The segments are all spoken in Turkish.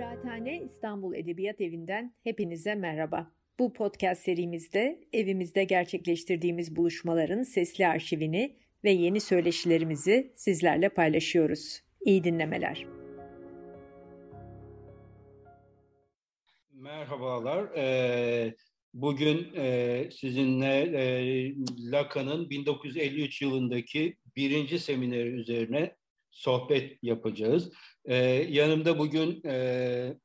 Kıraathane İstanbul Edebiyat Evi'nden hepinize merhaba. Bu podcast serimizde evimizde gerçekleştirdiğimiz buluşmaların sesli arşivini ve yeni söyleşilerimizi sizlerle paylaşıyoruz. İyi dinlemeler. Merhabalar. Ee, bugün e, sizinle e, Lacan'ın 1953 yılındaki birinci semineri üzerine sohbet yapacağız. Ee, yanımda bugün e,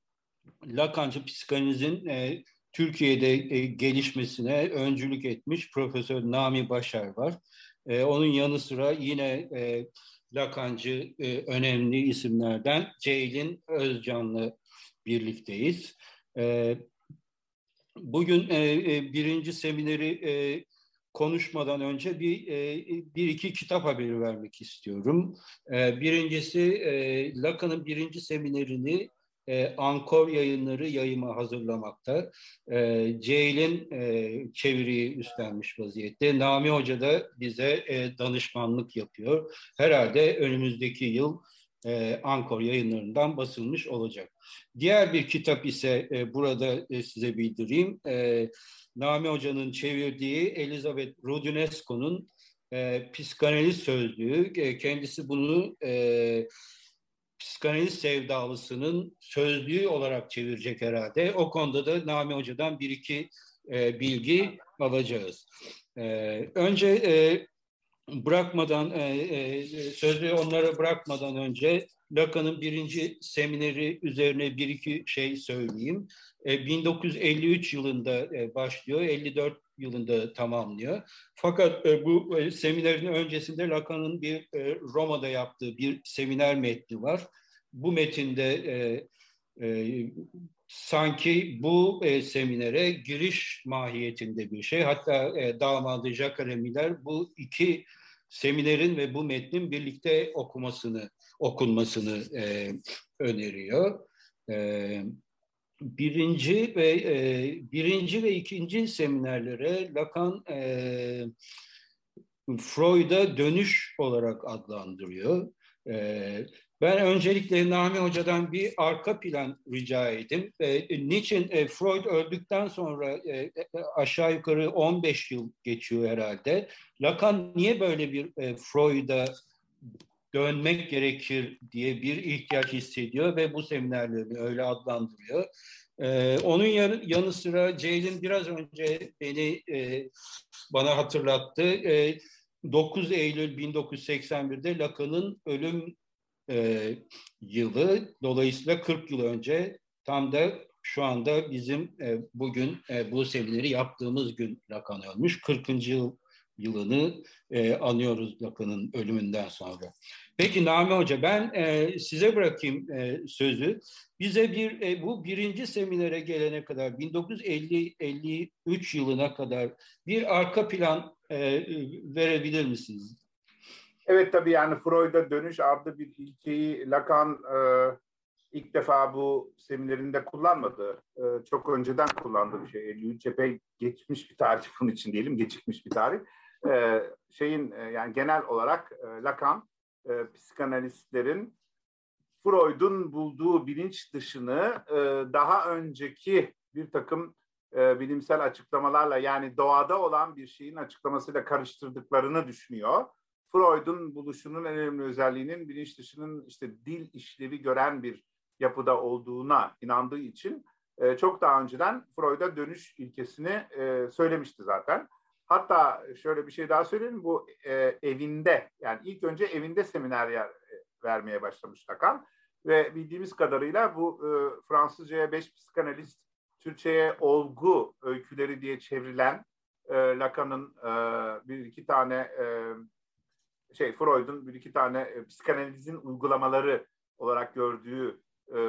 Lacancı psikanalizin e, Türkiye'de e, gelişmesine öncülük etmiş Profesör Nami Başar var. E, onun yanı sıra yine e, Lakancı e, önemli isimlerden Ceylin Özcan'la birlikteyiz. E, bugün e, e, birinci semineri e, konuşmadan önce bir e, bir iki kitap haberi vermek istiyorum. E, birincisi e, Lacan'ın birinci seminerini Ankor yayınları yayıma hazırlamakta. Ceylin çeviriyi üstlenmiş vaziyette. Nami Hoca da bize danışmanlık yapıyor. Herhalde önümüzdeki yıl Ankor yayınlarından basılmış olacak. Diğer bir kitap ise e, burada e, size bildireyim. E, Nami Hoca'nın çevirdiği Elizabeth Rodinesco'nun e, psikanaliz sözlüğü. E, kendisi bunu e, psikanaliz sevdalısının sözlüğü olarak çevirecek herhalde. O konuda da Nami Hoca'dan bir iki e, bilgi alacağız. E, önce e, bırakmadan, e, e, sözlüğü onlara bırakmadan önce Lacan'ın birinci semineri üzerine bir iki şey söyleyeyim. E, 1953 yılında e, başlıyor, 54 yılında tamamlıyor. Fakat e, bu e, seminerin öncesinde Lacan'ın bir e, Roma'da yaptığı bir seminer metni var. Bu metinde e, e, sanki bu e, seminere giriş mahiyetinde bir şey. Hatta e, damadı Jacques Miller bu iki seminerin ve bu metnin birlikte okumasını okunmasını e, öneriyor. E, birinci ve e, birinci ve ikinci seminerlere Lacan e, Freud'a dönüş olarak adlandırıyor. E, ben öncelikle Nami Hoca'dan bir arka plan rica edeyim. E, niçin e, Freud öldükten sonra e, e, aşağı yukarı 15 yıl geçiyor herhalde. Lacan niye böyle bir e, Freud'a dönmek gerekir diye bir ihtiyaç hissediyor ve bu seminerleri öyle adlandırıyor. Ee, onun yanı, yanı sıra Ceylin biraz önce beni e, bana hatırlattı. E, 9 Eylül 1981'de Lacan'ın ölüm e, yılı. Dolayısıyla 40 yıl önce tam da şu anda bizim e, bugün e, bu semineri yaptığımız gün Lacan ölmüş. 40. yıl yılını e, anıyoruz Lacan'ın ölümünden sonra. Peki Nami Hoca ben e, size bırakayım e, sözü. Bize bir e, bu birinci seminere gelene kadar 1950-53 yılına kadar bir arka plan e, verebilir misiniz? Evet tabii yani Freud'a dönüş adlı bir ilkeyi Lacan e, ilk defa bu seminerinde kullanmadı. E, çok önceden kullandığı bir şey. 53 epey geçmiş bir tarih bunun için diyelim, gecikmiş bir tarih. E, şeyin e, yani genel olarak e, Lacan e, psikanalistlerin Freud'un bulduğu bilinç dışını e, daha önceki bir takım e, bilimsel açıklamalarla yani doğada olan bir şeyin açıklamasıyla karıştırdıklarını düşünüyor. Freud'un buluşunun en önemli özelliğinin bilinç dışının işte dil işlevi gören bir yapıda olduğuna inandığı için e, çok daha önceden Freud'a dönüş ilkesini e, söylemişti zaten. Hatta şöyle bir şey daha söyleyeyim. Bu e, evinde yani ilk önce evinde seminer yer, e, vermeye başlamış Lacan. Ve bildiğimiz kadarıyla bu e, Fransızcaya beş psikanalist, Türkçe'ye olgu öyküleri diye çevrilen e, Lacan'ın e, bir iki tane e, şey Freud'un bir iki tane e, psikanalizin uygulamaları olarak gördüğü e,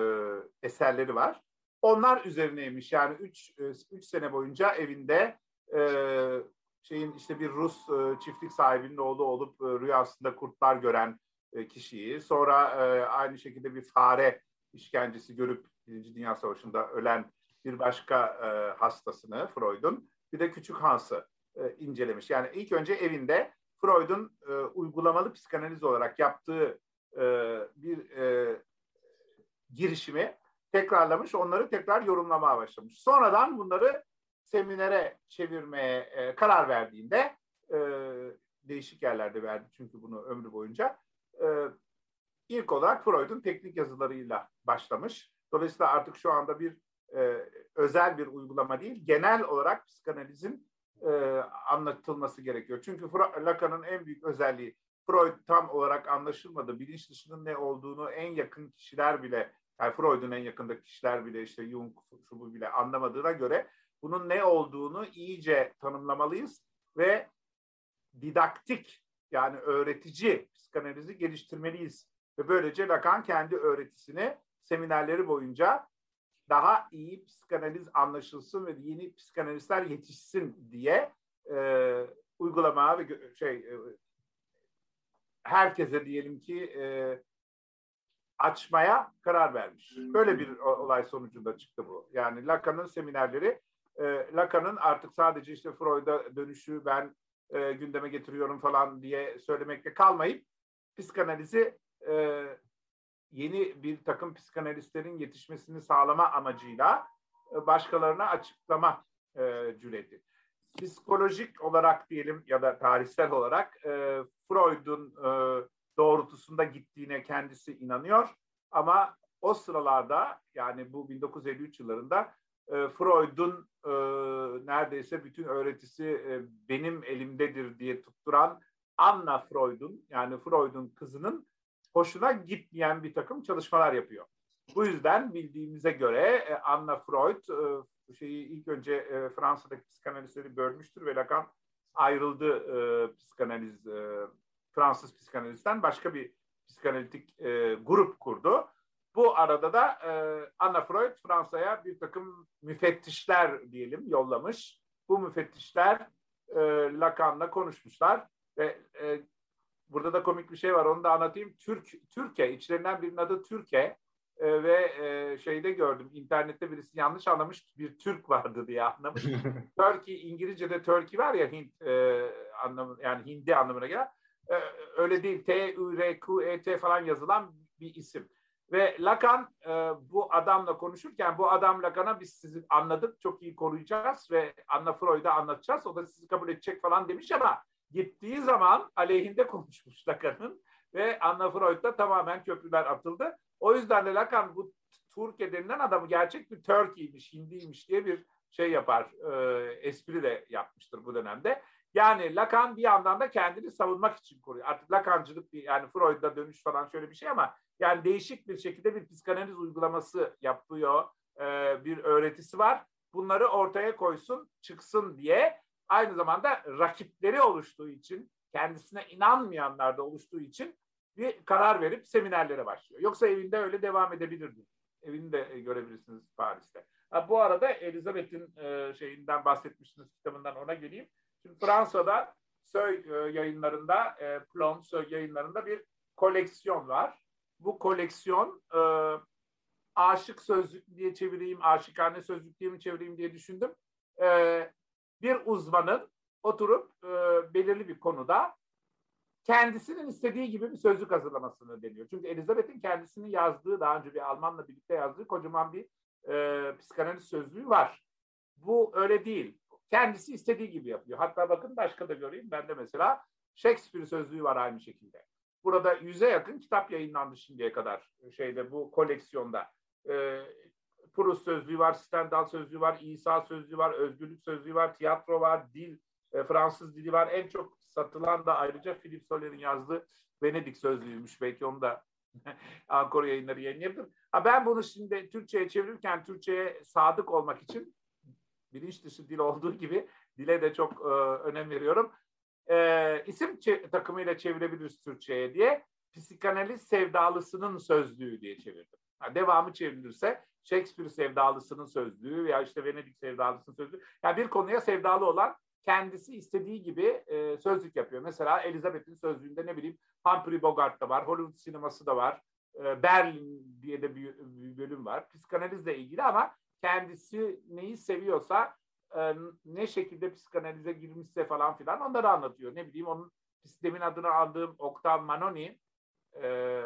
eserleri var. Onlar üzerineymiş yani üç, e, üç sene boyunca evinde e, şeyin işte bir Rus e, çiftlik sahibinin oğlu olup e, rüyasında kurtlar gören e, kişiyi, sonra e, aynı şekilde bir fare işkencesi görüp Birinci Dünya Savaşı'nda ölen bir başka e, hastasını Freud'un, bir de Küçük Hans'ı e, incelemiş. Yani ilk önce evinde Freud'un e, uygulamalı psikanaliz olarak yaptığı e, bir e, girişimi tekrarlamış, onları tekrar yorumlamaya başlamış. Sonradan bunları seminere çevirmeye e, karar verdiğinde e, değişik yerlerde verdi çünkü bunu ömrü boyunca. E, ilk olarak Freud'un teknik yazılarıyla başlamış. Dolayısıyla artık şu anda bir e, özel bir uygulama değil, genel olarak psikanalizin e, anlatılması gerekiyor. Çünkü Lacan'ın en büyük özelliği Freud tam olarak anlaşılmadı. Bilinç dışının ne olduğunu en yakın kişiler bile, yani Freud'un en yakındaki kişiler bile işte Jung şu bu bile anlamadığına göre bunun ne olduğunu iyice tanımlamalıyız ve didaktik yani öğretici psikanalizi geliştirmeliyiz. Ve böylece Lacan kendi öğretisini seminerleri boyunca daha iyi psikanaliz anlaşılsın ve yeni psikanalistler yetişsin diye e, uygulamaya ve şey e, herkese diyelim ki e, açmaya karar vermiş. Böyle bir olay sonucunda çıktı bu. Yani Lacan'ın seminerleri e, Lacan'ın artık sadece işte Freud'a dönüşü ben e, gündeme getiriyorum falan diye söylemekle kalmayıp psikanalizi e, yeni bir takım psikanalistlerin yetişmesini sağlama amacıyla e, başkalarına açıklama e, cüreti. Psikolojik olarak diyelim ya da tarihsel olarak e, Freud'un e, doğrultusunda gittiğine kendisi inanıyor. Ama o sıralarda yani bu 1953 yıllarında e, Freud'un e, neredeyse bütün öğretisi e, benim elimdedir diye tutturan Anna Freud'un yani Freud'un kızının hoşuna gitmeyen bir takım çalışmalar yapıyor. Bu yüzden bildiğimize göre e, Anna Freud e, şeyi ilk önce e, Fransa'daki psikanalistleri bölmüştür ve Lacan ayrıldı e, psikanaliz e, Fransız psikanalizden başka bir psikanalitik e, grup kurdu. Bu arada da e, Anna Freud Fransa'ya bir takım müfettişler diyelim yollamış. Bu müfettişler e, Lacan'la konuşmuşlar ve e, burada da komik bir şey var onu da anlatayım. Türk Türkiye içlerinden birinin adı Türkiye e, ve e, şeyde gördüm internette birisi yanlış anlamış bir Türk vardı diye anlamış. Turkey İngilizce'de Turkey var ya Hint e, anlamı yani Hindi anlamına gelen e, öyle değil T U R Q E T falan yazılan bir isim. Ve Lacan e, bu adamla konuşurken bu adam Lacan'a biz sizi anladık çok iyi koruyacağız ve Anna Freud'a anlatacağız. O da sizi kabul edecek falan demiş ama gittiği zaman aleyhinde konuşmuş Lacan'ın ve Anna Freud'da tamamen köprüler atıldı. O yüzden de Lacan bu Türkiye denilen adamı gerçek bir Turkey'miş, Hindiymiş diye bir şey yapar, e, espri de yapmıştır bu dönemde. Yani Lacan bir yandan da kendini savunmak için koruyor. Artık Lacancılık bir yani Freud'da dönüş falan şöyle bir şey ama yani değişik bir şekilde bir psikanaliz uygulaması yapıyor. E, bir öğretisi var. Bunları ortaya koysun, çıksın diye aynı zamanda rakipleri oluştuğu için, kendisine inanmayanlar da oluştuğu için bir karar verip seminerlere başlıyor. Yoksa evinde öyle devam edebilirdi. Evini de e, görebilirsiniz Paris'te. Ha, bu arada Elizabeth'in e, şeyinden bahsetmiştiniz kitabından ona geleyim. Şimdi Fransa'da Söy e, yayınlarında, e, Plon Söy yayınlarında bir koleksiyon var. Bu koleksiyon e, aşık sözlük diye çevireyim, aşıkane sözlük diye mi çevireyim diye düşündüm. E, bir uzmanın oturup e, belirli bir konuda kendisinin istediği gibi bir sözlük hazırlamasını deniyor. Çünkü Elizabeth'in kendisinin yazdığı, daha önce bir Almanla birlikte yazdığı kocaman bir e, psikanaliz sözlüğü var. Bu öyle değil. Kendisi istediği gibi yapıyor. Hatta bakın başka da göreyim. Ben de mesela Shakespeare sözlüğü var aynı şekilde. Burada yüze yakın kitap yayınlandı şimdiye kadar şeyde bu koleksiyonda. E, Proust sözlüğü var, Stendhal sözlüğü var, İsa sözlüğü var, özgürlük sözlüğü var, tiyatro var, dil, e, Fransız dili var. En çok satılan da ayrıca Philip Soller'in yazdığı Venedik sözlüğüymüş. Belki onu da Ankara yayınları yayınlayabilir. Ha ben bunu şimdi Türkçe'ye çevirirken Türkçe'ye sadık olmak için bilinç dışı dil olduğu gibi dile de çok e, önem veriyorum. E, isim takımıyla çevirebiliriz Türkçe'ye diye. Psikanaliz sevdalısının sözlüğü diye çevirdim. Ha, devamı çevrilirse Shakespeare sevdalısının sözlüğü veya işte Venedik sevdalısının sözlüğü. Yani bir konuya sevdalı olan kendisi istediği gibi e, sözlük yapıyor. Mesela Elizabeth'in sözlüğünde ne bileyim Humphrey Bogart da var, Hollywood sineması da var, e, Berlin diye de bir, bir bölüm var. Psikanalizle ilgili ama kendisi neyi seviyorsa e, ne şekilde psikanalize girmişse falan filan onları anlatıyor. Ne bileyim onun sistemin adını aldığım Octave Manoni e,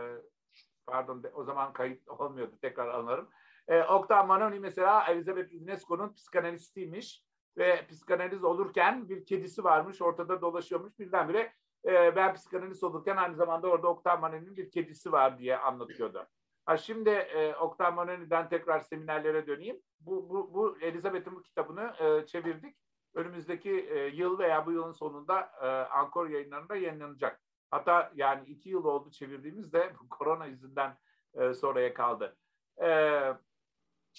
pardon o zaman kayıt olmuyordu tekrar anlarım. E, Octave Manoni mesela Elizabeth Unesco'nun psikanalistiymiş ve psikanaliz olurken bir kedisi varmış ortada dolaşıyormuş birdenbire e, ben psikanalist olurken aynı zamanda orada Octave Manoni'nin bir kedisi var diye anlatıyordu. Ha şimdi e, Octave Manoni'den tekrar seminerlere döneyim. Bu, bu, bu Elizabeth'in bu kitabını e, çevirdik. Önümüzdeki e, yıl veya bu yılın sonunda e, Ankor yayınlarında yayınlanacak. Hatta yani iki yıl oldu çevirdiğimizde korona yüzünden e, sonraya kaldı. E,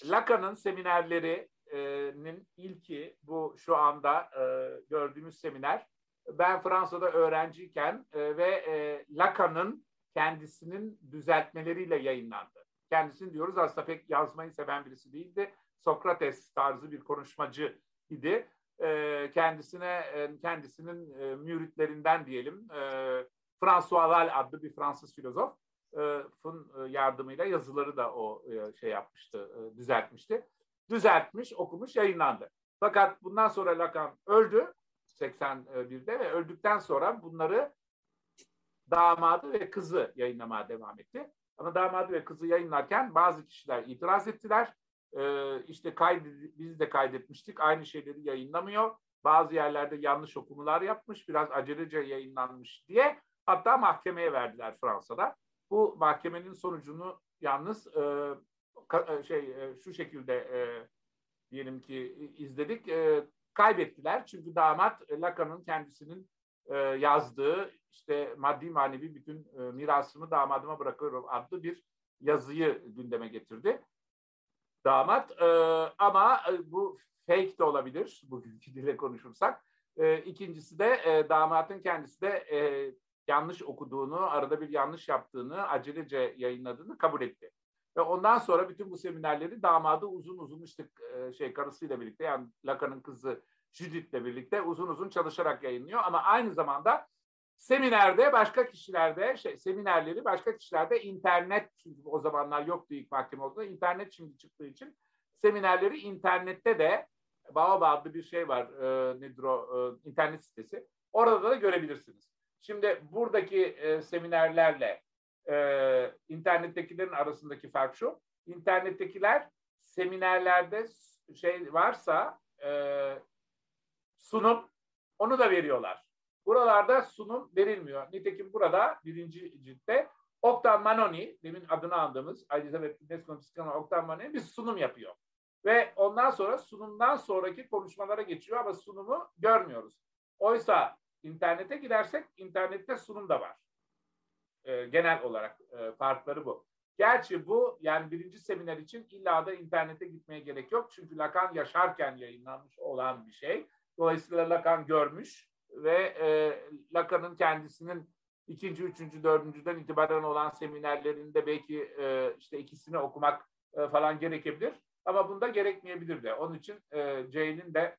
Lacan'ın seminerlerinin ilki bu şu anda e, gördüğümüz seminer. Ben Fransa'da öğrenciyken e, ve e, Lacan'ın kendisinin düzeltmeleriyle yayınlandı. Kendisini diyoruz aslında pek yazmayı seven birisi değildi. Sokrates tarzı bir konuşmacı idi. E, kendisine e, kendisinin e, müritlerinden diyelim e, François Val adlı bir Fransız filozof yardımıyla yazıları da o şey yapmıştı, düzeltmişti. Düzeltmiş, okumuş, yayınlandı. Fakat bundan sonra Lacan öldü 81'de ve öldükten sonra bunları damadı ve kızı yayınlamaya devam etti. Ama damadı ve kızı yayınlarken bazı kişiler itiraz ettiler. Ee, işte kaydet, biz de kaydetmiştik. Aynı şeyleri yayınlamıyor. Bazı yerlerde yanlış okumalar yapmış. Biraz acelece yayınlanmış diye. Hatta mahkemeye verdiler Fransa'da. Bu mahkemenin sonucunu yalnız e, ka, şey e, şu şekilde e, diyelim ki izledik. E, kaybettiler çünkü damat Lacan'ın kendisinin e, yazdığı işte maddi manevi bütün e, mirasımı damadıma bırakıyorum adlı bir yazıyı gündeme getirdi. Damat e, ama e, bu fake de olabilir bugünkü dile konuşursak. E, ikincisi de e, damatın kendisi de e, yanlış okuduğunu, arada bir yanlış yaptığını, acelece yayınladığını kabul etti. Ve ondan sonra bütün bu seminerleri damadı uzun uzun işte e, şey karısıyla birlikte yani Lacan'ın kızı Judith'le birlikte uzun uzun çalışarak yayınlıyor. Ama aynı zamanda seminerde başka kişilerde şey, seminerleri başka kişilerde internet çünkü o zamanlar yoktu ilk mahkeme olduğunda internet şimdi çıktığı için seminerleri internette de Baobab adlı bir şey var e, nedir o e, internet sitesi. Orada da görebilirsiniz. Şimdi buradaki e, seminerlerle e, internettekilerin arasındaki fark şu. İnternettekiler seminerlerde şey varsa e, sunum onu da veriyorlar. Buralarda sunum verilmiyor. Nitekim burada birinci ciltte Octav Manoni, demin adını aldığımız Elizabeth Nescon Psikanı Octav Manoni bir sunum yapıyor. Ve ondan sonra sunumdan sonraki konuşmalara geçiyor ama sunumu görmüyoruz. Oysa İnternete gidersek internette sunum da var. E, genel olarak e, farkları bu. Gerçi bu yani birinci seminer için illa da internete gitmeye gerek yok. Çünkü Lacan yaşarken yayınlanmış olan bir şey. Dolayısıyla Lacan görmüş ve e, Lacan'ın kendisinin ikinci, üçüncü, dördüncüden itibaren olan seminerlerinde belki e, işte ikisini okumak e, falan gerekebilir. Ama bunda gerekmeyebilir de. Onun için e, Jane'in de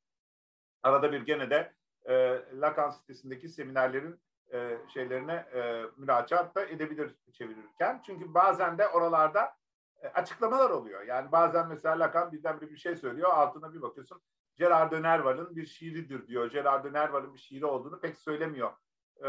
arada bir gene de e, Lacan sitesindeki seminerlerin e, şeylerine e, müracaat da edebilir çevirirken. Çünkü bazen de oralarda e, açıklamalar oluyor. Yani bazen mesela Lacan birdenbire bir şey söylüyor, altına bir bakıyorsun. Gerard de Nerval'ın bir şiiridir diyor. Gerard de Nerval'ın bir şiiri olduğunu pek söylemiyor. Ee,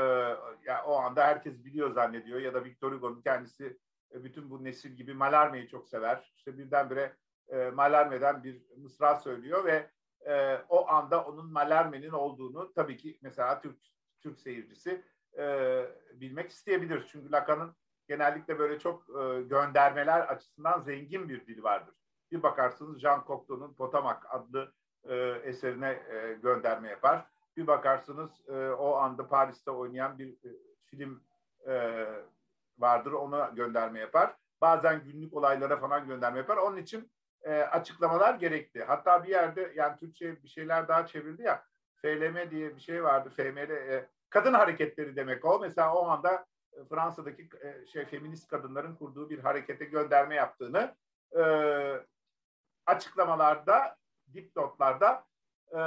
yani o anda herkes biliyor zannediyor ya da Victor Hugo'nun kendisi e, bütün bu nesil gibi Malarme'yi çok sever. İşte birdenbire e, Malarme'den bir mısra söylüyor ve e, o anda onun Malerme'nin olduğunu tabii ki mesela Türk Türk seyircisi e, bilmek isteyebilir. Çünkü Lacan'ın genellikle böyle çok e, göndermeler açısından zengin bir dil vardır. Bir bakarsınız Jean Cocteau'nun Potomac adlı e, eserine e, gönderme yapar. Bir bakarsınız e, o anda Paris'te oynayan bir e, film e, vardır ona gönderme yapar. Bazen günlük olaylara falan gönderme yapar. Onun için e, açıklamalar gerekti. Hatta bir yerde yani Türkçe bir şeyler daha çevirdi ya FLM diye bir şey vardı. FML e, kadın hareketleri demek o. Mesela o anda e, Fransa'daki e, şey feminist kadınların kurduğu bir harekete gönderme yaptığını e, açıklamalarda, dipnotlarda e,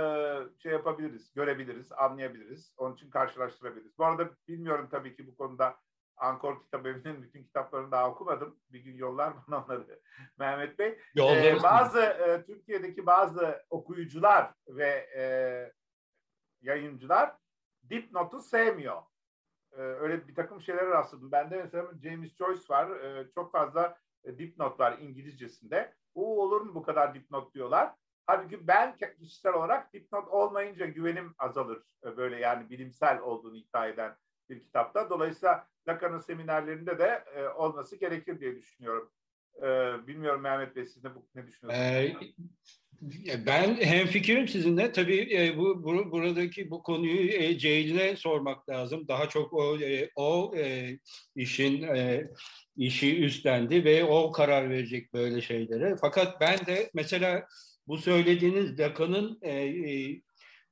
şey yapabiliriz, görebiliriz, anlayabiliriz. Onun için karşılaştırabiliriz. Bu arada bilmiyorum tabii ki bu konuda Ankor Kitabevi'nin bütün kitaplarını daha okumadım. Bir gün yollar bana onları Mehmet Bey. Ee, bazı e, Türkiye'deki bazı okuyucular ve e, yayıncılar dipnotu sevmiyor. E, öyle bir takım şeylere rastladım. Bende mesela James Joyce var. E, çok fazla dipnot var İngilizcesinde. Bu olur mu bu kadar dipnot diyorlar. Halbuki ben kişisel olarak dipnot olmayınca güvenim azalır. E, böyle yani bilimsel olduğunu iddia eden bir kitapta. Dolayısıyla Lacan'ın seminerlerinde de e, olması gerekir diye düşünüyorum. E, bilmiyorum Mehmet Bey siz de bu, ne düşünüyorsunuz? Ee, ben hem fikrim sizinle. Tabii e, bu, bu buradaki bu konuyu e, Ceylin'e sormak lazım. Daha çok o e, o e, işin e, işi üstlendi ve o karar verecek böyle şeylere. Fakat ben de mesela bu söylediğiniz Lacan'ın e, e,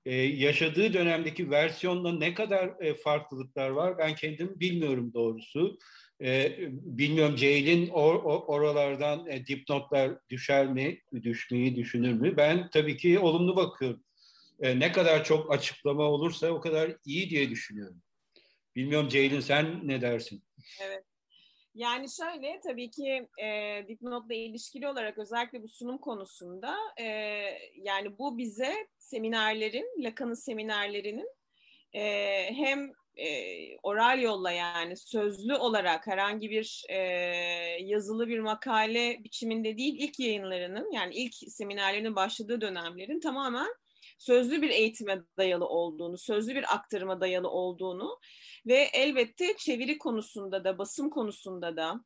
e, yaşadığı dönemdeki versiyonla ne kadar e, farklılıklar var ben kendim bilmiyorum doğrusu. E, bilmiyorum Ceylin or, or, oralardan e, dipnotlar düşer mi, düşmeyi düşünür mü? Ben tabii ki olumlu bakıyorum. E, ne kadar çok açıklama olursa o kadar iyi diye düşünüyorum. Bilmiyorum Ceylin sen ne dersin? Evet. Yani şöyle tabii ki e, dipnotla ilişkili olarak özellikle bu sunum konusunda e, yani bu bize seminerlerin, Lacan'ın seminerlerinin e, hem e, oral yolla yani sözlü olarak herhangi bir e, yazılı bir makale biçiminde değil ilk yayınlarının yani ilk seminerlerinin başladığı dönemlerin tamamen sözlü bir eğitime dayalı olduğunu, sözlü bir aktarıma dayalı olduğunu ve elbette çeviri konusunda da, basım konusunda da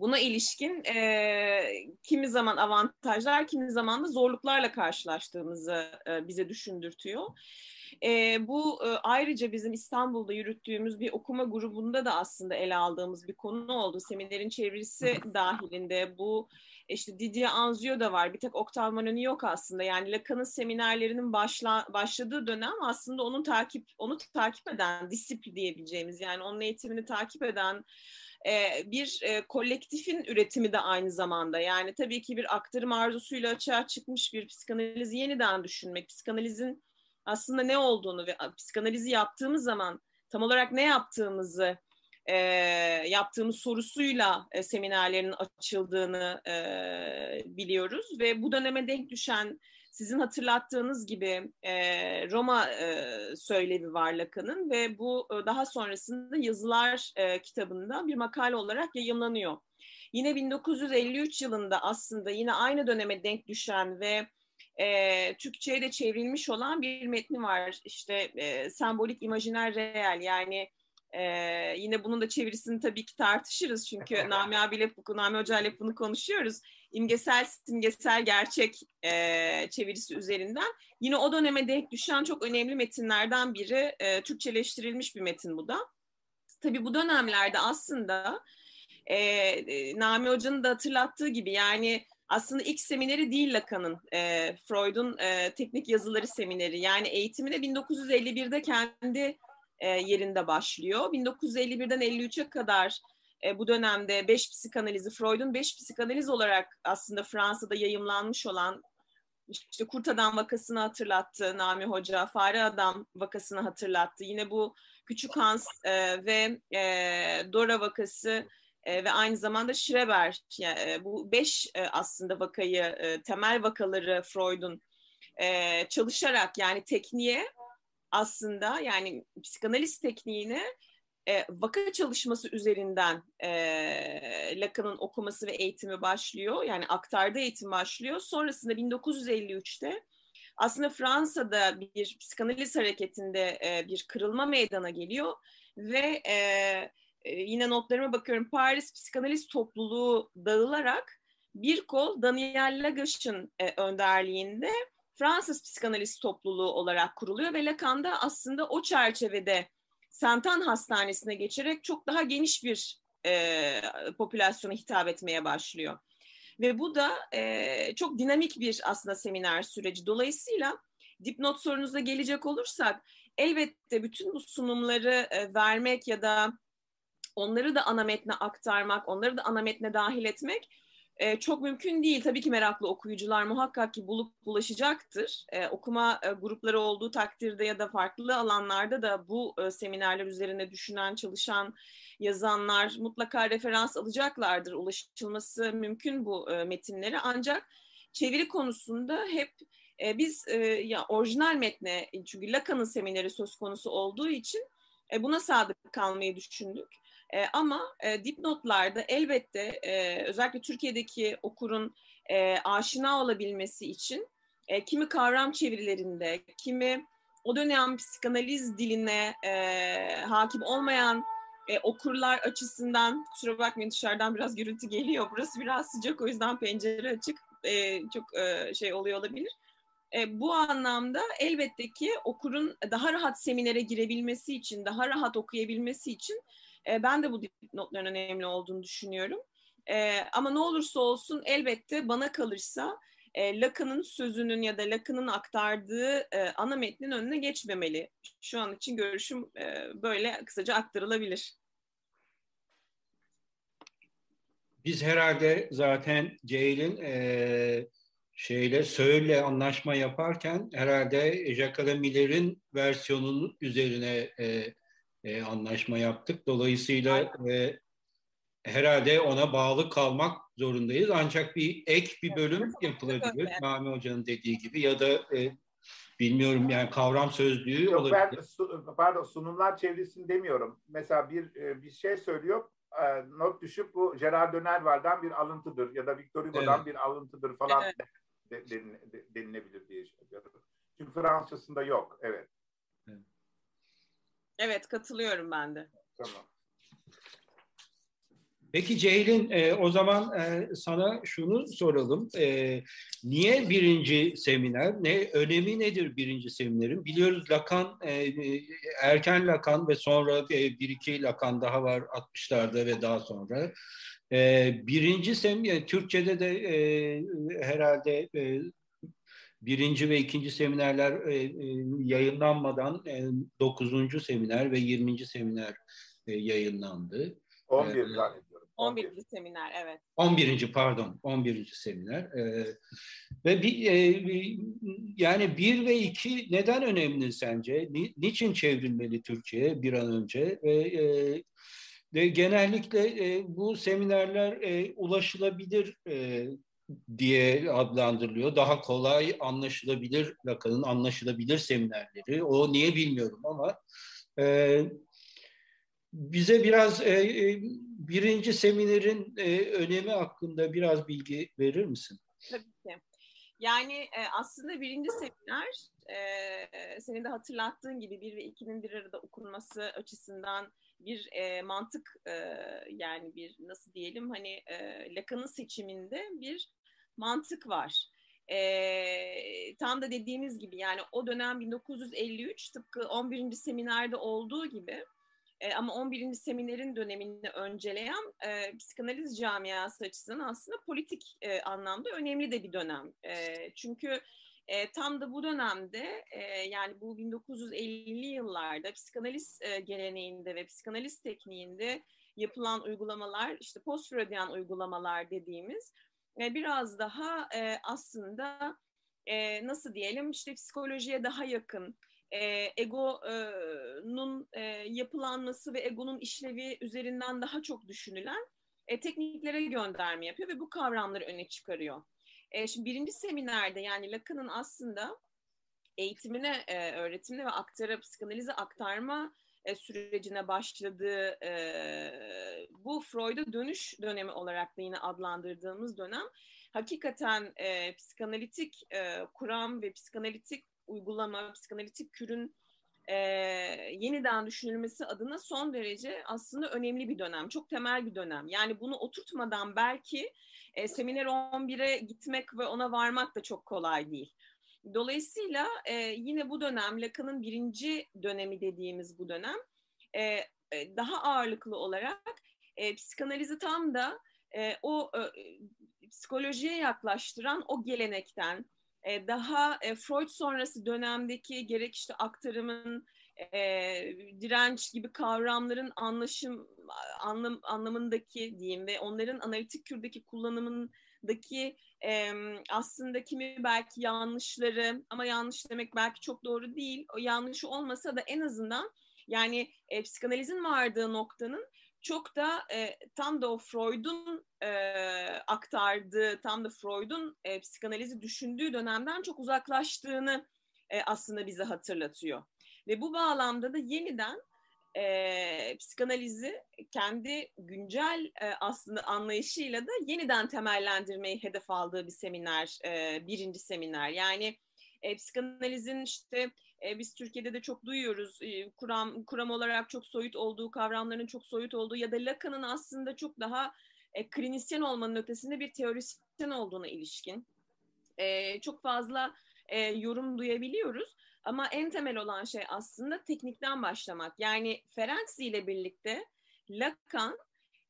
buna ilişkin e, kimi zaman avantajlar, kimi zaman da zorluklarla karşılaştığımızı e, bize düşündürtüyor. E, bu e, ayrıca bizim İstanbul'da yürüttüğümüz bir okuma grubunda da aslında ele aldığımız bir konu oldu. Seminerin çevirisi dahilinde bu işte Didier Anzio da var. Bir tek Octave Manoni yok aslında. Yani Lacan'ın seminerlerinin başla, başladığı dönem aslında onun takip onu takip eden disiplin diyebileceğimiz yani onun eğitimini takip eden bir kolektifin üretimi de aynı zamanda. Yani tabii ki bir aktarım arzusuyla açığa çıkmış bir psikanalizi yeniden düşünmek, psikanalizin aslında ne olduğunu ve psikanalizi yaptığımız zaman tam olarak ne yaptığımızı e, yaptığımız sorusuyla e, seminerlerin açıldığını e, biliyoruz ve bu döneme denk düşen sizin hatırlattığınız gibi e, Roma e, söylevi var Lacan'ın ve bu e, daha sonrasında yazılar e, kitabında bir makale olarak yayınlanıyor. Yine 1953 yılında aslında yine aynı döneme denk düşen ve e, Türkçe'ye de çevrilmiş olan bir metni var. İşte e, sembolik imajiner reel yani e, yine bunun da çevirisini tabii ki tartışırız çünkü Nami abiyle, Nami Hoca ile bunu konuşuyoruz. İmgesel, simgesel gerçek e, çevirisi üzerinden. Yine o döneme denk düşen çok önemli metinlerden biri. E, Türkçeleştirilmiş bir metin bu da. Tabii bu dönemlerde aslında e, Nami Hoca'nın da hatırlattığı gibi yani aslında ilk semineri değil Lacan'ın, e, Freud'un e, teknik yazıları semineri. Yani eğitimine 1951'de kendi e, yerinde başlıyor. 1951'den 53'e kadar e, bu dönemde beş psikanalizi, Freud'un beş psikanaliz olarak aslında Fransa'da yayımlanmış olan işte Kurt Adam vakasını hatırlattı Nami Hoca, Fare Adam vakasını hatırlattı. Yine bu Küçük Hans e, ve e, Dora vakası e, ve aynı zamanda Schreber yani, e, bu beş e, aslında vakayı e, temel vakaları Freud'un e, çalışarak yani tekniğe aslında yani psikanaliz tekniğine e, vaka çalışması üzerinden e, Lacan'ın okuması ve eğitimi başlıyor. Yani aktarda eğitim başlıyor. Sonrasında 1953'te aslında Fransa'da bir psikanaliz hareketinde e, bir kırılma meydana geliyor ve e, e, yine notlarıma bakıyorum Paris Psikanaliz Topluluğu dağılarak bir kol Daniel Lagache'ın e, önderliğinde Fransız Psikanaliz Topluluğu olarak kuruluyor ve Lacan da aslında o çerçevede Santan Hastanesi'ne geçerek çok daha geniş bir e, popülasyona hitap etmeye başlıyor. Ve bu da e, çok dinamik bir aslında seminer süreci. Dolayısıyla dipnot sorunuza gelecek olursak elbette bütün bu sunumları e, vermek ya da onları da ana metne aktarmak, onları da ana metne dahil etmek e, çok mümkün değil. Tabii ki meraklı okuyucular muhakkak ki bulup ulaşacaktır. E, okuma e, grupları olduğu takdirde ya da farklı alanlarda da bu e, seminerler üzerine düşünen, çalışan, yazanlar mutlaka referans alacaklardır. Ulaşılması mümkün bu e, metinlere. Ancak çeviri konusunda hep e, biz e, ya orijinal metne çünkü Lacan'ın semineri söz konusu olduğu için e, buna sadık kalmayı düşündük. E, ama e, dipnotlarda elbette e, özellikle Türkiye'deki okurun e, aşina olabilmesi için e, kimi kavram çevirilerinde, kimi o dönem psikanaliz diline e, hakim olmayan e, okurlar açısından kusura bakmayın dışarıdan biraz gürültü geliyor. Burası biraz sıcak o yüzden pencere açık. E, çok e, şey oluyor olabilir. E, bu anlamda elbette ki okurun daha rahat seminere girebilmesi için, daha rahat okuyabilmesi için e, ben de bu dipnotların önemli olduğunu düşünüyorum. E, ama ne olursa olsun elbette bana kalırsa e, Lacan'ın sözünün ya da Lacan'ın aktardığı e, ana metnin önüne geçmemeli. Şu an için görüşüm e, böyle kısaca aktarılabilir. Biz herhalde zaten Ceylin e, şeyle Söğüt'le anlaşma yaparken herhalde Jacques Miller'in versiyonunun üzerine e, e, anlaşma yaptık. Dolayısıyla e, herhalde ona bağlı kalmak zorundayız. Ancak bir ek bir bölüm yapılabilir. Mami Hoca'nın dediği gibi ya da e, bilmiyorum yani kavram sözlüğü Yok, olabilir. Ben, su, pardon sunumlar çevresini demiyorum. Mesela bir e, bir şey söylüyor e, not düşüp bu Gerard Dönerval'den bir alıntıdır ya da Victor Hugo'dan Evet. bir alıntıdır falan Evet. de- de- de- denilebilir diye. Çünkü Fransızcasında yok. Evet. Evet katılıyorum ben de. Tamam. Peki Ceylin e, o zaman e, sana şunu soralım. E, niye birinci seminer? Ne önemi nedir birinci seminerin? Biliyoruz Lacan, e, e, erken Lacan ve sonra e, bir iki Lacan daha var 60'larda ve daha sonra. E, birinci seminer, Türkçe'de de e, herhalde e, birinci ve ikinci seminerler e, e, yayınlanmadan e, dokuzuncu seminer ve yirminci seminer e, yayınlandı. 11 Evet. zannediyorum. 11. seminer evet. 11. pardon 11. seminer Ee, ve bir, e, bir- yani bir ve iki neden önemli sence? Ni- niçin çevrilmeli Türkçe'ye bir an önce ve, e, ve genellikle e, bu seminerler e, ulaşılabilir e, diye adlandırılıyor. Daha kolay anlaşılabilir Lacan'ın anlaşılabilir seminerleri. O niye bilmiyorum ama e, bize biraz e, e, birinci seminerin e, önemi hakkında biraz bilgi verir misin? Tabii ki. Yani e, aslında birinci seminer e, senin de hatırlattığın gibi bir ve ikinin bir arada okunması açısından bir e, mantık e, yani bir nasıl diyelim hani e, Lacan'ın seçiminde bir mantık var. E, tam da dediğimiz gibi yani o dönem 1953 tıpkı 11. seminerde olduğu gibi e, ama 11. seminerin dönemini önceleyen e, psikanaliz camiası açısından aslında politik e, anlamda önemli de bir dönem. E, çünkü e, tam da bu dönemde e, yani bu 1950'li yıllarda psikanaliz e, geleneğinde ve psikanaliz tekniğinde yapılan uygulamalar işte post-Freudian uygulamalar dediğimiz biraz daha e, aslında e, nasıl diyelim işte psikolojiye daha yakın e, egonun e, yapılanması ve egonun işlevi üzerinden daha çok düşünülen e, tekniklere gönderme yapıyor ve bu kavramları öne çıkarıyor. E, şimdi birinci seminerde yani Lacan'ın aslında eğitimine, e, öğretimine ve aktara, psikanalize aktarma e, sürecine başladığı e, bu Freud'a dönüş dönemi olarak da yine adlandırdığımız dönem hakikaten e, psikanalitik e, kuram ve psikanalitik uygulama, psikanalitik kürün e, yeniden düşünülmesi adına son derece aslında önemli bir dönem. Çok temel bir dönem. Yani bunu oturtmadan belki e, seminer 11'e gitmek ve ona varmak da çok kolay değil. Dolayısıyla e, yine bu dönem Lacan'ın birinci dönemi dediğimiz bu dönem e, e, daha ağırlıklı olarak e, psikanalizi tam da e, o e, psikolojiye yaklaştıran o gelenekten, e, daha e, Freud sonrası dönemdeki gerek işte aktarımın, e, direnç gibi kavramların anlaşım anlam, anlamındaki diyeyim ve onların analitik kürdeki kullanımındaki e, aslında kimi belki yanlışları ama yanlış demek belki çok doğru değil. O yanlışı olmasa da en azından yani e, psikanalizin vardığı noktanın çok da e, tam da o Freud'un e, aktardığı, tam da Freud'un e, psikanalizi düşündüğü dönemden çok uzaklaştığını e, aslında bize hatırlatıyor. Ve bu bağlamda da yeniden e, psikanalizi kendi güncel e, aslında anlayışıyla da yeniden temellendirmeyi hedef aldığı bir seminer, e, birinci seminer. Yani e, psikanalizin işte e, biz Türkiye'de de çok duyuyoruz e, kuram kuram olarak çok soyut olduğu, kavramların çok soyut olduğu ya da Lacan'ın aslında çok daha e, klinisyen olmanın ötesinde bir teorisyen olduğuna ilişkin e, çok fazla e, yorum duyabiliyoruz. Ama en temel olan şey aslında teknikten başlamak. Yani Ferenczi ile birlikte Lacan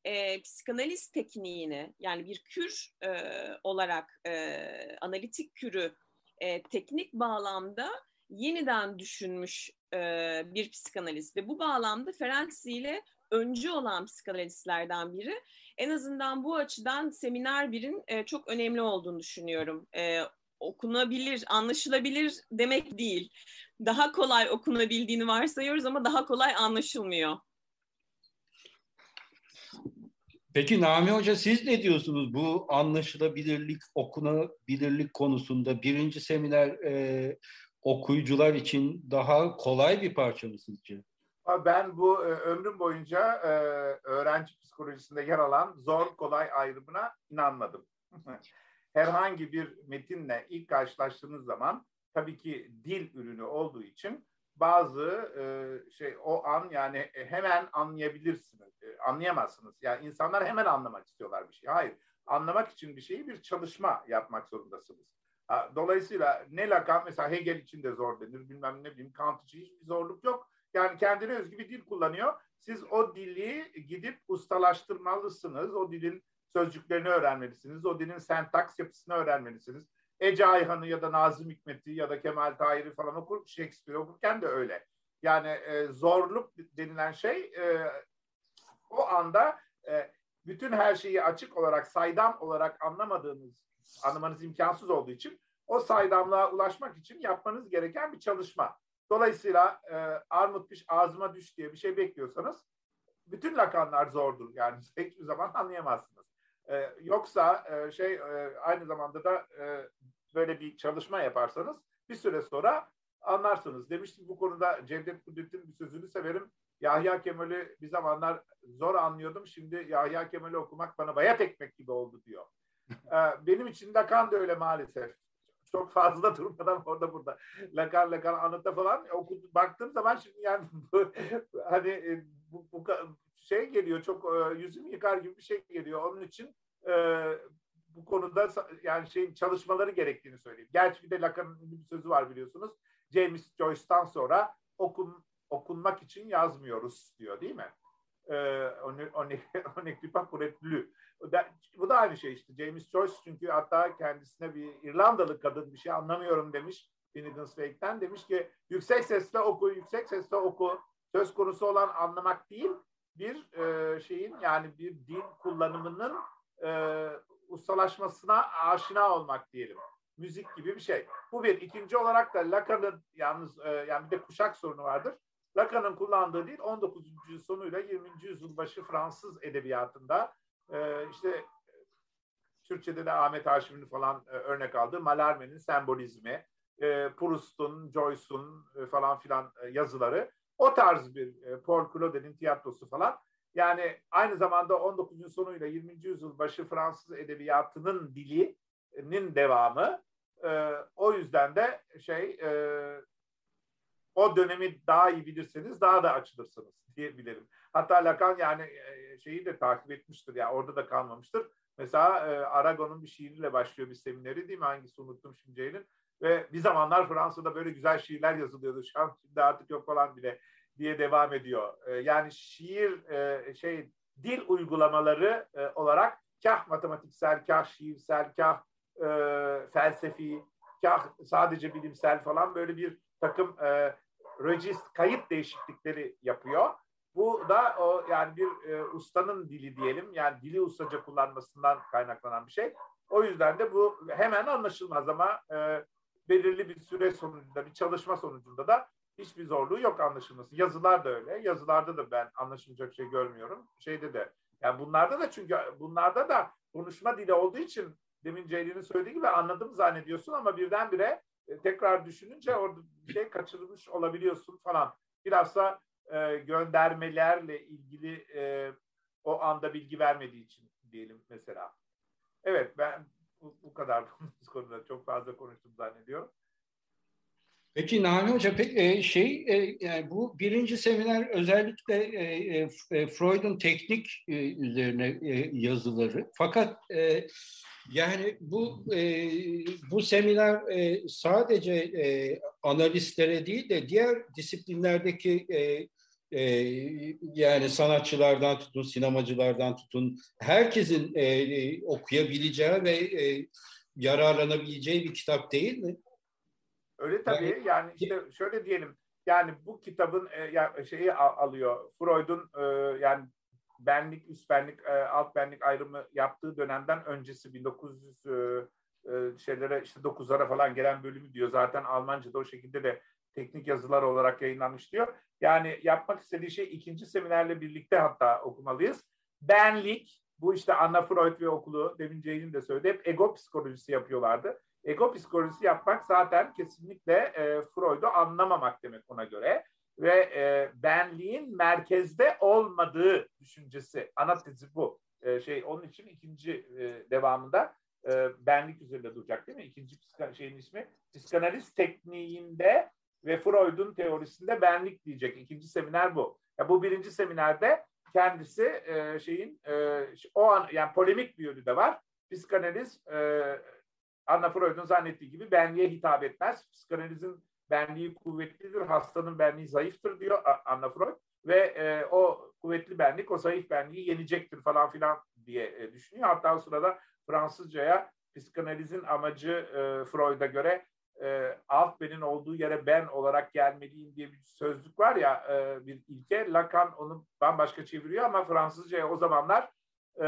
e, psikanaliz tekniğini yani bir kür e, olarak e, analitik kürü e, teknik bağlamda yeniden düşünmüş e, bir psikanalist ve bu bağlamda Ferenczi ile öncü olan psikanalistlerden biri. En azından bu açıdan seminer birin e, çok önemli olduğunu düşünüyorum. E, okunabilir, anlaşılabilir demek değil. Daha kolay okunabildiğini varsayıyoruz ama daha kolay anlaşılmıyor. Peki Nami Hoca siz ne diyorsunuz bu anlaşılabilirlik, okunabilirlik konusunda birinci seminer e, okuyucular için daha kolay bir parça mı sizce? Ben bu e, ömrüm boyunca e, öğrenci psikolojisinde yer alan zor kolay ayrımına inanmadım. Herhangi bir metinle ilk karşılaştığınız zaman tabii ki dil ürünü olduğu için bazı e, şey o an yani hemen anlayabilirsiniz, e, anlayamazsınız. Yani insanlar hemen anlamak istiyorlar bir şey. Hayır, anlamak için bir şeyi bir çalışma yapmak zorundasınız. Dolayısıyla ne Lacan mesela Hegel için de zor denir bilmem ne bileyim Kant için hiçbir zorluk yok. Yani kendine özgü bir dil kullanıyor. Siz o dili gidip ustalaştırmalısınız. O dilin sözcüklerini öğrenmelisiniz. O dilin sentaks yapısını öğrenmelisiniz. Ece Ayhan'ı ya da Nazım Hikmet'i ya da Kemal Tahir'i falan okur, Shakespeare okurken de öyle. Yani e, zorluk denilen şey e, o anda e, bütün her şeyi açık olarak, saydam olarak anlamadığınız, anlamanız imkansız olduğu için o saydamlığa ulaşmak için yapmanız gereken bir çalışma. Dolayısıyla e, armut piş ağzıma düş diye bir şey bekliyorsanız bütün lakanlar zordur. Yani hiçbir zaman anlayamazsınız. E, yoksa e, şey e, aynı zamanda da e, böyle bir çalışma yaparsanız bir süre sonra anlarsınız. Demiştim bu konuda Cevdet Kudret'in bir sözünü severim. Yahya Kemal'i bir zamanlar zor anlıyordum. Şimdi Yahya Kemal'i okumak bana bayat ekmek gibi oldu diyor. Ee, benim için Lacan da öyle maalesef. Çok fazla durmadan orada burada. Lacan Lacan anıta falan okudum, baktığım zaman şimdi yani hani e, bu, bu şey geliyor çok e, yüzüm yıkar gibi bir şey geliyor. Onun için e, bu konuda yani şey çalışmaları gerektiğini söyleyeyim. Gerçi bir de Lacan'ın bir sözü var biliyorsunuz. James Joyce'dan sonra okun, okunmak için yazmıyoruz diyor değil mi? on ne pas pour être lu. Bu da aynı şey işte. James Joyce çünkü hatta kendisine bir İrlandalı kadın bir şey anlamıyorum demiş. Finnegan Wake'den demiş ki yüksek sesle oku, yüksek sesle oku. Söz konusu olan anlamak değil, bir e, şeyin yani bir dil kullanımının e, ustalaşmasına aşina olmak diyelim. Müzik gibi bir şey. Bu bir. İkinci olarak da Lacan'ın yalnız e, yani bir de kuşak sorunu vardır. Lacan'ın kullandığı dil 19. yüzyıl sonuyla 20. yüzyıl başı Fransız edebiyatında e, işte Türkçe'de de Ahmet Haşim'in falan e, örnek aldığı Mallarmé'nin sembolizmi, e, Proust'un, Joyce'un e, falan filan e, yazıları o tarz bir e, Paul Claudet'in tiyatrosu falan. Yani aynı zamanda 19. yüzyıl sonuyla 20. yüzyıl başı Fransız edebiyatının dilinin devamı. E, o yüzden de şey e, o dönemi daha iyi bilirseniz daha da açılırsınız diyebilirim. Hatta Lacan yani e, şeyi de takip etmiştir ya yani orada da kalmamıştır. Mesela e, Aragon'un bir şiiriyle başlıyor bir semineri değil mi? Hangisi unuttum şimdi Ceylin. Ve bir zamanlar Fransa'da böyle güzel şiirler yazılıyordu. Şu an şimdi artık yok olan bile diye devam ediyor. E, yani şiir e, şey dil uygulamaları e, olarak kah matematiksel, kah şiirsel, kah e, felsefi, kah sadece bilimsel falan böyle bir takım e, regist kayıt değişiklikleri yapıyor. Bu da o yani bir e, ustanın dili diyelim. Yani dili ustaca kullanmasından kaynaklanan bir şey. O yüzden de bu hemen anlaşılmaz ama e, belirli bir süre sonucunda, bir çalışma sonucunda da hiçbir zorluğu yok anlaşılması. Yazılar da öyle. Yazılarda da ben anlaşılacak şey görmüyorum. Şeyde de yani bunlarda da çünkü bunlarda da konuşma dili olduğu için demin Ceylin'in söylediği gibi anladım zannediyorsun ama birdenbire e, tekrar düşününce orada bir şey kaçırmış olabiliyorsun falan. Bilhassa e, göndermelerle ilgili e, o anda bilgi vermediği için diyelim mesela. Evet ben bu, bu kadar bu konuda çok fazla konuştum zannediyorum. Peki Nami Hoca pek e, şey e, yani bu birinci seminer özellikle e, e, Freud'un teknik e, üzerine e, yazıları. Fakat e, yani bu e, bu seminer e, sadece e, analistlere değil de diğer disiplinlerdeki e, yani sanatçılardan tutun, sinemacılardan tutun herkesin e, e, okuyabileceği ve e, yararlanabileceği bir kitap değil mi? Öyle tabii. Yani, yani işte şöyle diyelim. Yani bu kitabın e, şeyi alıyor. Freud'un e, yani benlik, üst benlik, e, alt benlik ayrımı yaptığı dönemden öncesi 1900 e, e, şeylere işte 9'lara falan gelen bölümü diyor. Zaten Almanca'da o şekilde de teknik yazılar olarak yayınlanmış diyor. Yani yapmak istediği şey ikinci seminerle birlikte hatta okumalıyız. Benlik, bu işte Anna Freud ve okulu, demin Ceylin de söyledi, hep ego psikolojisi yapıyorlardı. Ego psikolojisi yapmak zaten kesinlikle e, Freud'u anlamamak demek ona göre. Ve e, benliğin merkezde olmadığı düşüncesi, ana tezi bu. E, şey Onun için ikinci e, devamında e, benlik üzerinde duracak değil mi? İkinci şeyin ismi. Psikanaliz tekniğinde ve Freud'un teorisinde benlik diyecek. İkinci seminer bu. Ya bu birinci seminerde kendisi e, şeyin e, o an yani polemik bir yönü de var. Psikanaliz e, Anna Freud'un zannettiği gibi benliğe hitap etmez. Psikanalizin benliği kuvvetlidir, hastanın benliği zayıftır diyor Anna Freud. Ve e, o kuvvetli benlik o zayıf benliği yenecektir falan filan diye e, düşünüyor. Hatta o sırada Fransızcaya psikanalizin amacı e, Freud'a göre e, alt benin olduğu yere ben olarak gelmeliyim diye bir sözlük var ya e, bir ilke. Lacan onu bambaşka çeviriyor ama Fransızcaya o zamanlar e,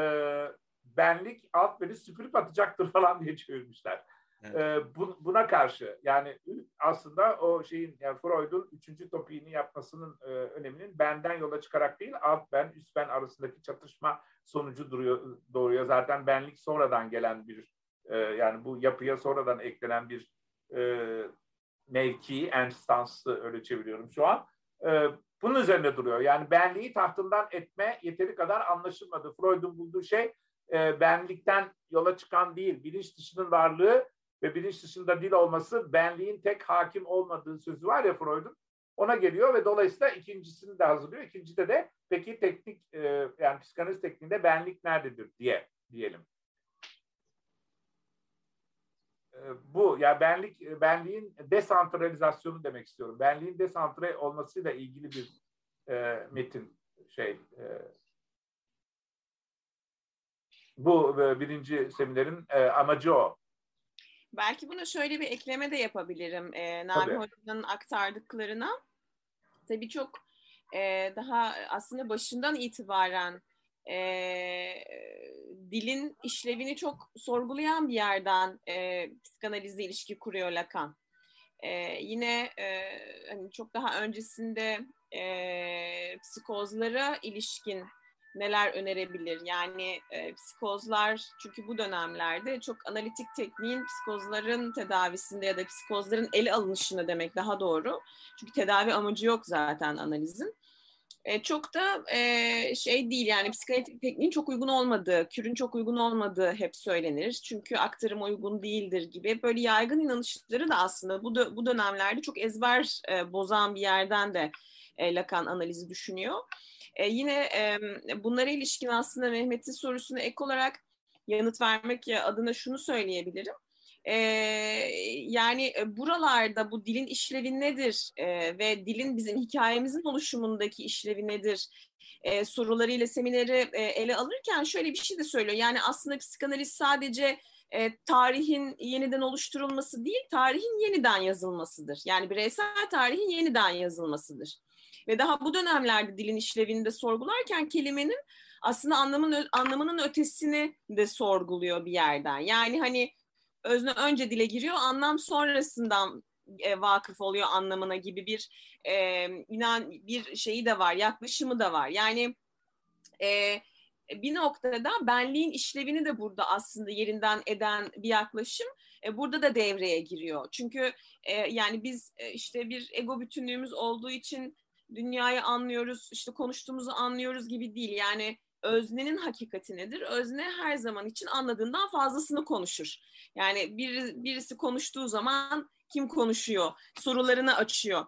benlik alt beni süpürüp atacaktır falan diye çevirmişler. Evet. E, bu, buna karşı yani aslında o şeyin yani Freud'un üçüncü topiğini yapmasının e, öneminin benden yola çıkarak değil alt ben üst ben arasındaki çatışma sonucu duruyor doğruyor. Zaten benlik sonradan gelen bir e, yani bu yapıya sonradan eklenen bir e, mevki, enstansı öyle çeviriyorum şu an. E, bunun üzerinde duruyor. Yani benliği tahtından etme yeteri kadar anlaşılmadı. Freud'un bulduğu şey e, benlikten yola çıkan değil, bilinç dışının varlığı ve bilinç dışında dil olması benliğin tek hakim olmadığı sözü var ya Freud'un. Ona geliyor ve dolayısıyla ikincisini de hazırlıyor. İkincide de peki teknik e, yani psikanaliz tekniğinde benlik nerededir diye diyelim. E, bu ya yani benlik benliğin desantralizasyonu demek istiyorum. Benliğin desantre olmasıyla ilgili bir e, metin şey e, bu e, birinci seminerin e, amacı o. Belki buna şöyle bir ekleme de yapabilirim e, Nami Hoca'nın aktardıklarına. Tabii çok e, daha aslında başından itibaren e, dilin işlevini çok sorgulayan bir yerden e, psikanalizle ilişki kuruyor Lacan. E, yine e, hani çok daha öncesinde e, psikozlara ilişkin neler önerebilir? Yani e, psikozlar çünkü bu dönemlerde çok analitik tekniğin psikozların tedavisinde ya da psikozların ele alınışını demek daha doğru. Çünkü tedavi amacı yok zaten analizin. E, çok da e, şey değil yani psikanalitik tekniğin çok uygun olmadığı, kürün çok uygun olmadığı hep söylenir. Çünkü aktarım uygun değildir gibi böyle yaygın inanışları da aslında bu, bu dönemlerde çok ezber e, bozan bir yerden de e, Lacan analizi düşünüyor. E, yine e, bunlara ilişkin aslında Mehmet'in sorusuna ek olarak yanıt vermek adına şunu söyleyebilirim. E, yani buralarda bu dilin işlevi nedir e, ve dilin bizim hikayemizin oluşumundaki işlevi nedir e, sorularıyla semineri e, ele alırken şöyle bir şey de söylüyor. Yani aslında psikanaliz sadece e, tarihin yeniden oluşturulması değil, tarihin yeniden yazılmasıdır. Yani bireysel tarihin yeniden yazılmasıdır. Ve daha bu dönemlerde dilin işlevini de sorgularken kelimenin aslında anlamın anlamının ötesini de sorguluyor bir yerden. Yani hani özne önce dile giriyor, anlam sonrasından e, vakıf oluyor anlamına gibi bir e, inan bir şeyi de var, yaklaşımı da var. Yani e, bir noktada benliğin işlevini de burada aslında yerinden eden bir yaklaşım e, burada da devreye giriyor. Çünkü e, yani biz e, işte bir ego bütünlüğümüz olduğu için dünyayı anlıyoruz, işte konuştuğumuzu anlıyoruz gibi değil. Yani öznenin hakikati nedir? Özne her zaman için anladığından fazlasını konuşur. Yani bir, birisi konuştuğu zaman kim konuşuyor? Sorularını açıyor.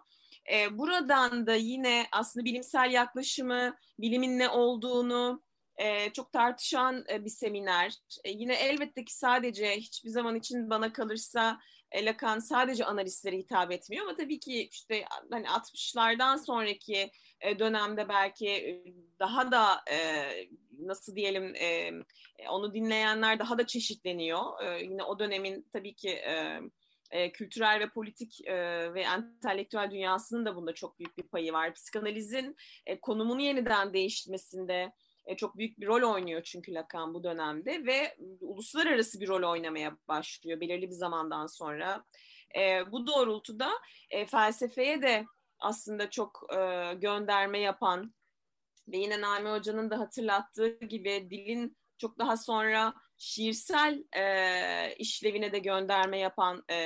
E, buradan da yine aslında bilimsel yaklaşımı, bilimin ne olduğunu e, çok tartışan e, bir seminer. E, yine elbette ki sadece hiçbir zaman için bana kalırsa Lacan sadece analistlere hitap etmiyor ama tabii ki işte hani 60'lardan sonraki e, dönemde belki e, daha da e, nasıl diyelim onu dinleyenler daha da çeşitleniyor. Yine o dönemin tabii ki kültürel ve politik ve entelektüel dünyasının da bunda çok büyük bir payı var. Psikanalizin e, konumunu yeniden değiştirmesinde e, çok büyük bir rol oynuyor çünkü Lacan bu dönemde ve uluslararası bir rol oynamaya başlıyor belirli bir zamandan sonra. E, bu doğrultuda e, felsefeye de aslında çok e, gönderme yapan ve yine Nami Hoca'nın da hatırlattığı gibi dilin çok daha sonra şiirsel e, işlevine de gönderme yapan e,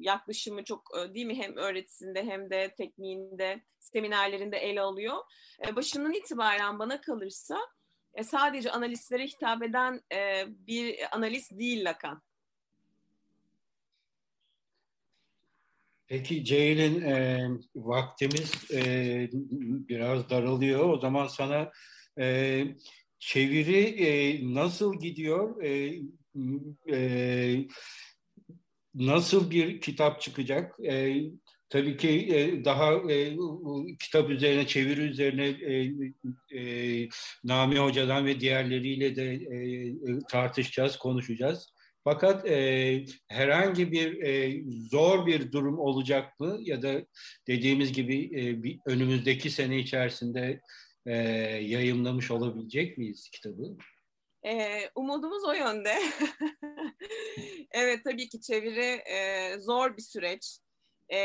yaklaşımı çok e, değil mi hem öğretisinde hem de tekniğinde seminerlerinde ele alıyor. E, başından itibaren bana kalırsa e, sadece analistlere hitap eden bir analist değil Lacan. Peki Ceylin e, vaktimiz e, biraz daralıyor. O zaman sana e, çeviri e, nasıl gidiyor? E, e, nasıl bir kitap çıkacak? E, tabii ki e, daha e, kitap üzerine, çeviri üzerine e, e, Nami Hoca'dan ve diğerleriyle de e, tartışacağız, konuşacağız. Fakat e, herhangi bir e, zor bir durum olacak mı ya da dediğimiz gibi e, bir, önümüzdeki sene içerisinde e, yayınlamış olabilecek miyiz kitabı? Ee, umudumuz o yönde. evet tabii ki çeviri e, zor bir süreç. E,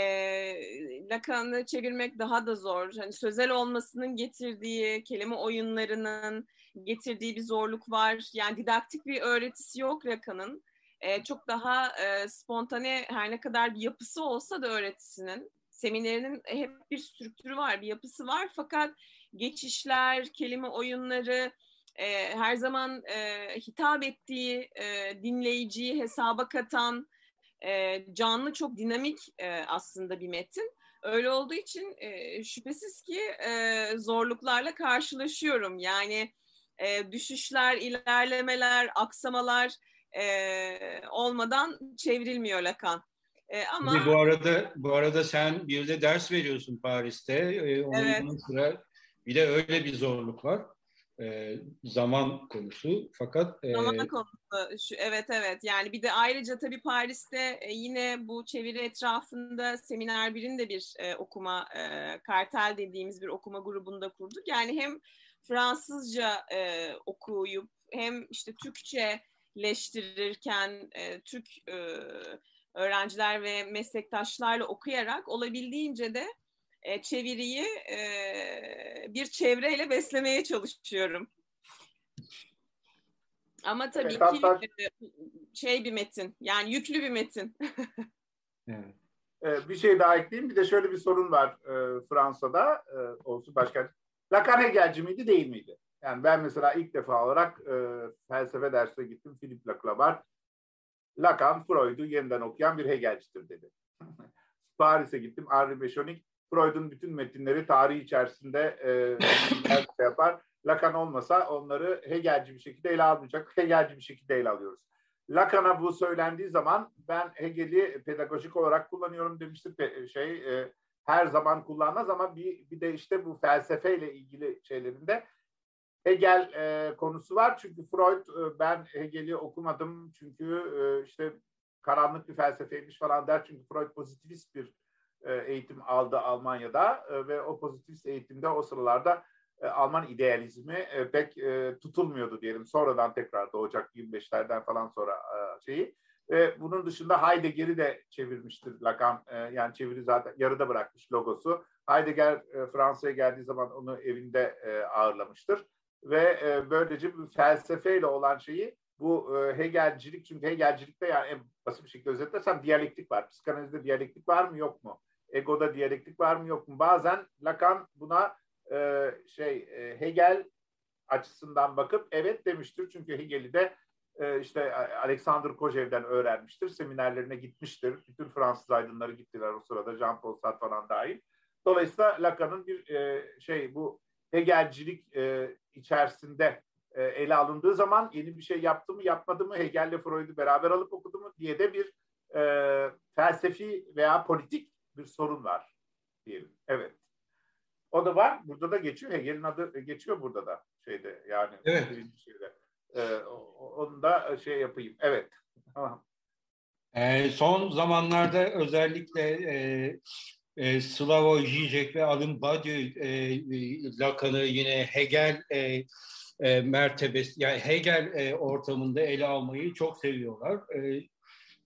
Lacan'ı çevirmek daha da zor. Hani sözel olmasının getirdiği kelime oyunlarının getirdiği bir zorluk var. Yani didaktik bir öğretisi yok Lacan'ın. E, çok daha e, spontane her ne kadar bir yapısı olsa da öğretisinin seminerinin hep bir strüktürü var, bir yapısı var. Fakat geçişler, kelime oyunları, e, her zaman e, hitap ettiği e, dinleyiciyi hesaba katan, e, canlı, çok dinamik e, aslında bir metin. Öyle olduğu için e, şüphesiz ki e, zorluklarla karşılaşıyorum. Yani e, düşüşler, ilerlemeler, aksamalar e, olmadan çevrilmiyor Lacan. E, ama bu arada bu arada sen bir de ders veriyorsun Paris'te. E, onun evet. sıra bir de öyle bir zorluk var. E, zaman konusu. Fakat e, zaman konusu şu, evet evet. Yani bir de ayrıca tabii Paris'te e, yine bu çeviri etrafında seminer birinde bir e, okuma e, kartel dediğimiz bir okuma grubunda kurduk. Yani hem Fransızca e, okuyup hem işte Türkçeleştirirken e, Türk e, öğrenciler ve meslektaşlarla okuyarak olabildiğince de e, çeviriyi e, bir çevreyle beslemeye çalışıyorum. Ama tabii evet, ki hatta... E, şey bir metin, yani yüklü bir metin. evet. Ee, bir şey daha ekleyeyim. Bir de şöyle bir sorun var e, Fransa'da e, olsun başkan. Lacan Hegelci miydi değil miydi? Yani ben mesela ilk defa olarak e, felsefe dersine gittim. Philip Laclabar. Lacan Freud'u yeniden okuyan bir Hegelcidir dedi. Paris'e gittim. Henri Bechonik Freud'un bütün metinleri tarih içerisinde e, yapar. Lacan olmasa onları Hegelci bir şekilde ele almayacak. Hegelci bir şekilde ele alıyoruz. Lacan'a bu söylendiği zaman ben Hegel'i pedagojik olarak kullanıyorum demiştim. Şey e, her zaman kullanmaz ama bir, bir de işte bu felsefeyle ilgili şeylerinde Hegel e, konusu var. Çünkü Freud e, ben Hegel'i okumadım çünkü e, işte karanlık bir felsefeymiş falan der. Çünkü Freud pozitivist bir e, eğitim aldı Almanya'da e, ve o pozitivist eğitimde o sıralarda e, Alman idealizmi pek tutulmuyordu diyelim. Sonradan tekrar doğacak 25'lerden falan sonra şeyi. Ve bunun dışında Heidegger'i de çevirmiştir Lacan. Yani çeviri zaten yarıda bırakmış logosu. Heidegger Fransa'ya geldiği zaman onu evinde ağırlamıştır. Ve böylece felsefeyle olan şeyi bu Hegelcilik çünkü Hegelcilikte yani en basit bir şekilde özetlersem diyalektik var. Psikanalizde diyalektik var mı yok mu? Ego'da diyalektik var mı yok mu? Bazen Lacan buna e, şey e, Hegel açısından bakıp evet demiştir. Çünkü Hegel'i de e, işte Alexander Kojev'den öğrenmiştir. Seminerlerine gitmiştir. Bütün Fransız aydınları gittiler o sırada. Jean-Paul Sartre falan dahil. Dolayısıyla Lacan'ın bir e, şey bu Hegelcilik e, içerisinde e, ele alındığı zaman yeni bir şey yaptı mı yapmadı mı Hegel'le Freud'u beraber alıp okudu mu diye de bir e, felsefi veya politik bir sorun var diyelim. Evet. O da var. Burada da geçiyor. Hegel'in adı geçiyor burada da şeyde yani. Evet. Şeyde. Ee, onu da şey yapayım. Evet. E, son zamanlarda özellikle e, e, Slavoj Žižek ve Alin Badiou e, Lacan'ı yine Hegel e, e, mertebesi, yani Hegel e, ortamında ele almayı çok seviyorlar. E,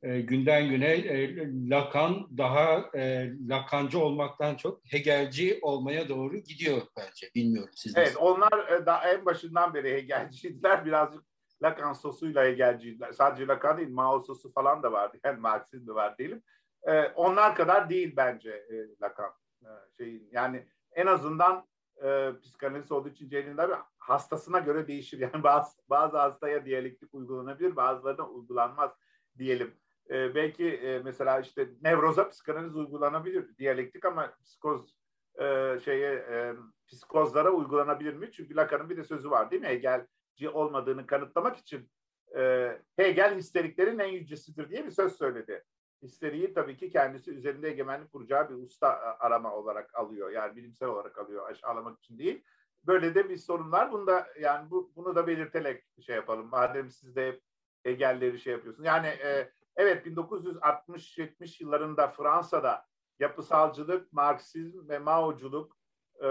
e, günden güne e, Lacan daha e, Lakancı olmaktan çok Hegelci olmaya doğru gidiyor bence. Bilmiyorum siz Evet onlar e, daha en başından beri Hegelciydiler. Birazcık Lacan sosuyla Hegelciydiler. Sadece Lacan değil Mao sosu falan da vardı. Yani Marksizm de var diyelim. E, onlar kadar değil bence e, Lacan. E, şeyin, yani en azından e, psikanalist olduğu için Ceylin'de hastasına göre değişir. Yani bazı, bazı hastaya diyalektik uygulanabilir, bazılarına uygulanmaz diyelim. E, belki e, mesela işte nevroza psikanaliz uygulanabilir diyalektik ama psikoz e, şeye e, psikozlara uygulanabilir mi? Çünkü Lacan'ın bir de sözü var değil mi? Hegelci olmadığını kanıtlamak için e, Hegel histeriklerin en yücesidir diye bir söz söyledi. Histeriyi tabii ki kendisi üzerinde egemenlik kuracağı bir usta arama olarak alıyor. Yani bilimsel olarak alıyor aşağılamak için değil. Böyle de bir sorun var. Bunu da yani bu, bunu da belirterek şey yapalım. Madem siz de Hegel'leri şey yapıyorsunuz. Yani e, Evet 1960-70 yıllarında Fransa'da yapısalcılık, Marksizm ve Maoculuk e,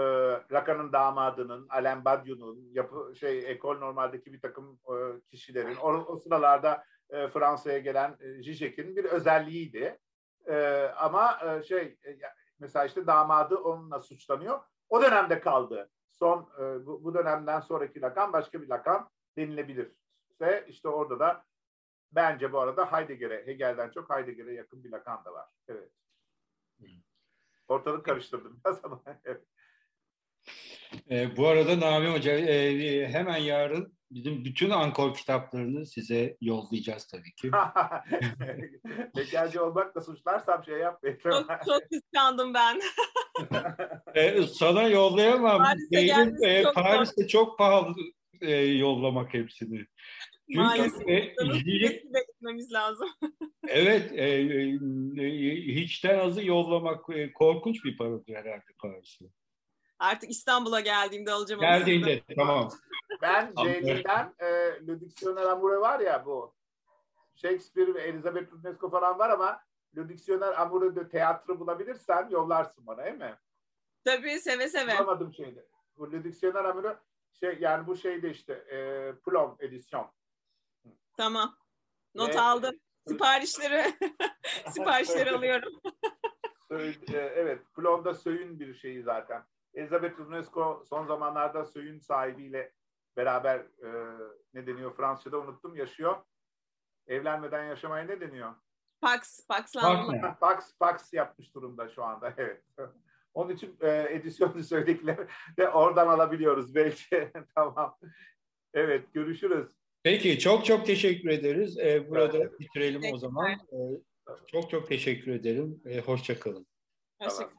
Lacan'ın damadının, Alain Badiou'nun, yapı, şey ekol normaldeki bir takım e, kişilerin, o, o sıralarda e, Fransa'ya gelen e, Zizek'in bir özelliğiydi. E, ama e, şey e, mesela işte damadı onunla suçlanıyor. O dönemde kaldı. Son e, bu, bu dönemden sonraki Lacan başka bir Lacan denilebilir. Ve işte orada da Bence bu arada Heidegger'e, Hegel'den çok Heidegger'e yakın bir Lacan da var. Evet. Ortalık karıştırdım biraz ama. E, bu arada Nami Hoca e, hemen yarın bizim bütün Ankor kitaplarını size yollayacağız tabii ki. Hegelci olmakla suçlarsam şey yapmayın. Çok, çok kıskandım ben. e, sana yollayamam. Paris'te, Benim, e, çok Paris'te çok pahalı e, yollamak hepsini. Çünkü, Maalesef. E, gitmemiz lazım. evet. E, e, hiçten azı yollamak e, korkunç bir paradır herhalde Paris'e. Artık İstanbul'a geldiğimde alacağım. Geldiğinde tamam. Ben Ceylin'den e, Le Dictionnaire Amoureux var ya bu. Shakespeare ve Elizabeth Runesco falan var ama Le Dictionnaire Amoureux de tiyatro bulabilirsen yollarsın bana değil mi? Tabii seve seve. Bulamadım şeyde. Bu Le Dictionnaire Amoureux şey yani bu şeyde işte e, Plom edisyon. Tamam. Not evet. aldım. Siparişleri siparişleri alıyorum. Evet, Plon'da Söyün bir şeyi zaten. Elizabeth UNESCO son zamanlarda Söyün sahibiyle beraber e, ne deniyor Fransızca'da unuttum yaşıyor. Evlenmeden yaşamaya ne deniyor? Pax, Paxlanma. Pax, Pax yapmış durumda şu anda, evet. Onun için e, edisyonu söyledikleri de oradan alabiliyoruz belki. tamam. Evet, görüşürüz. Peki çok çok teşekkür ederiz. Ee, burada evet. bitirelim o zaman. Ee, çok çok teşekkür ederim. Ee, Hoşçakalın. Hoşçakalın.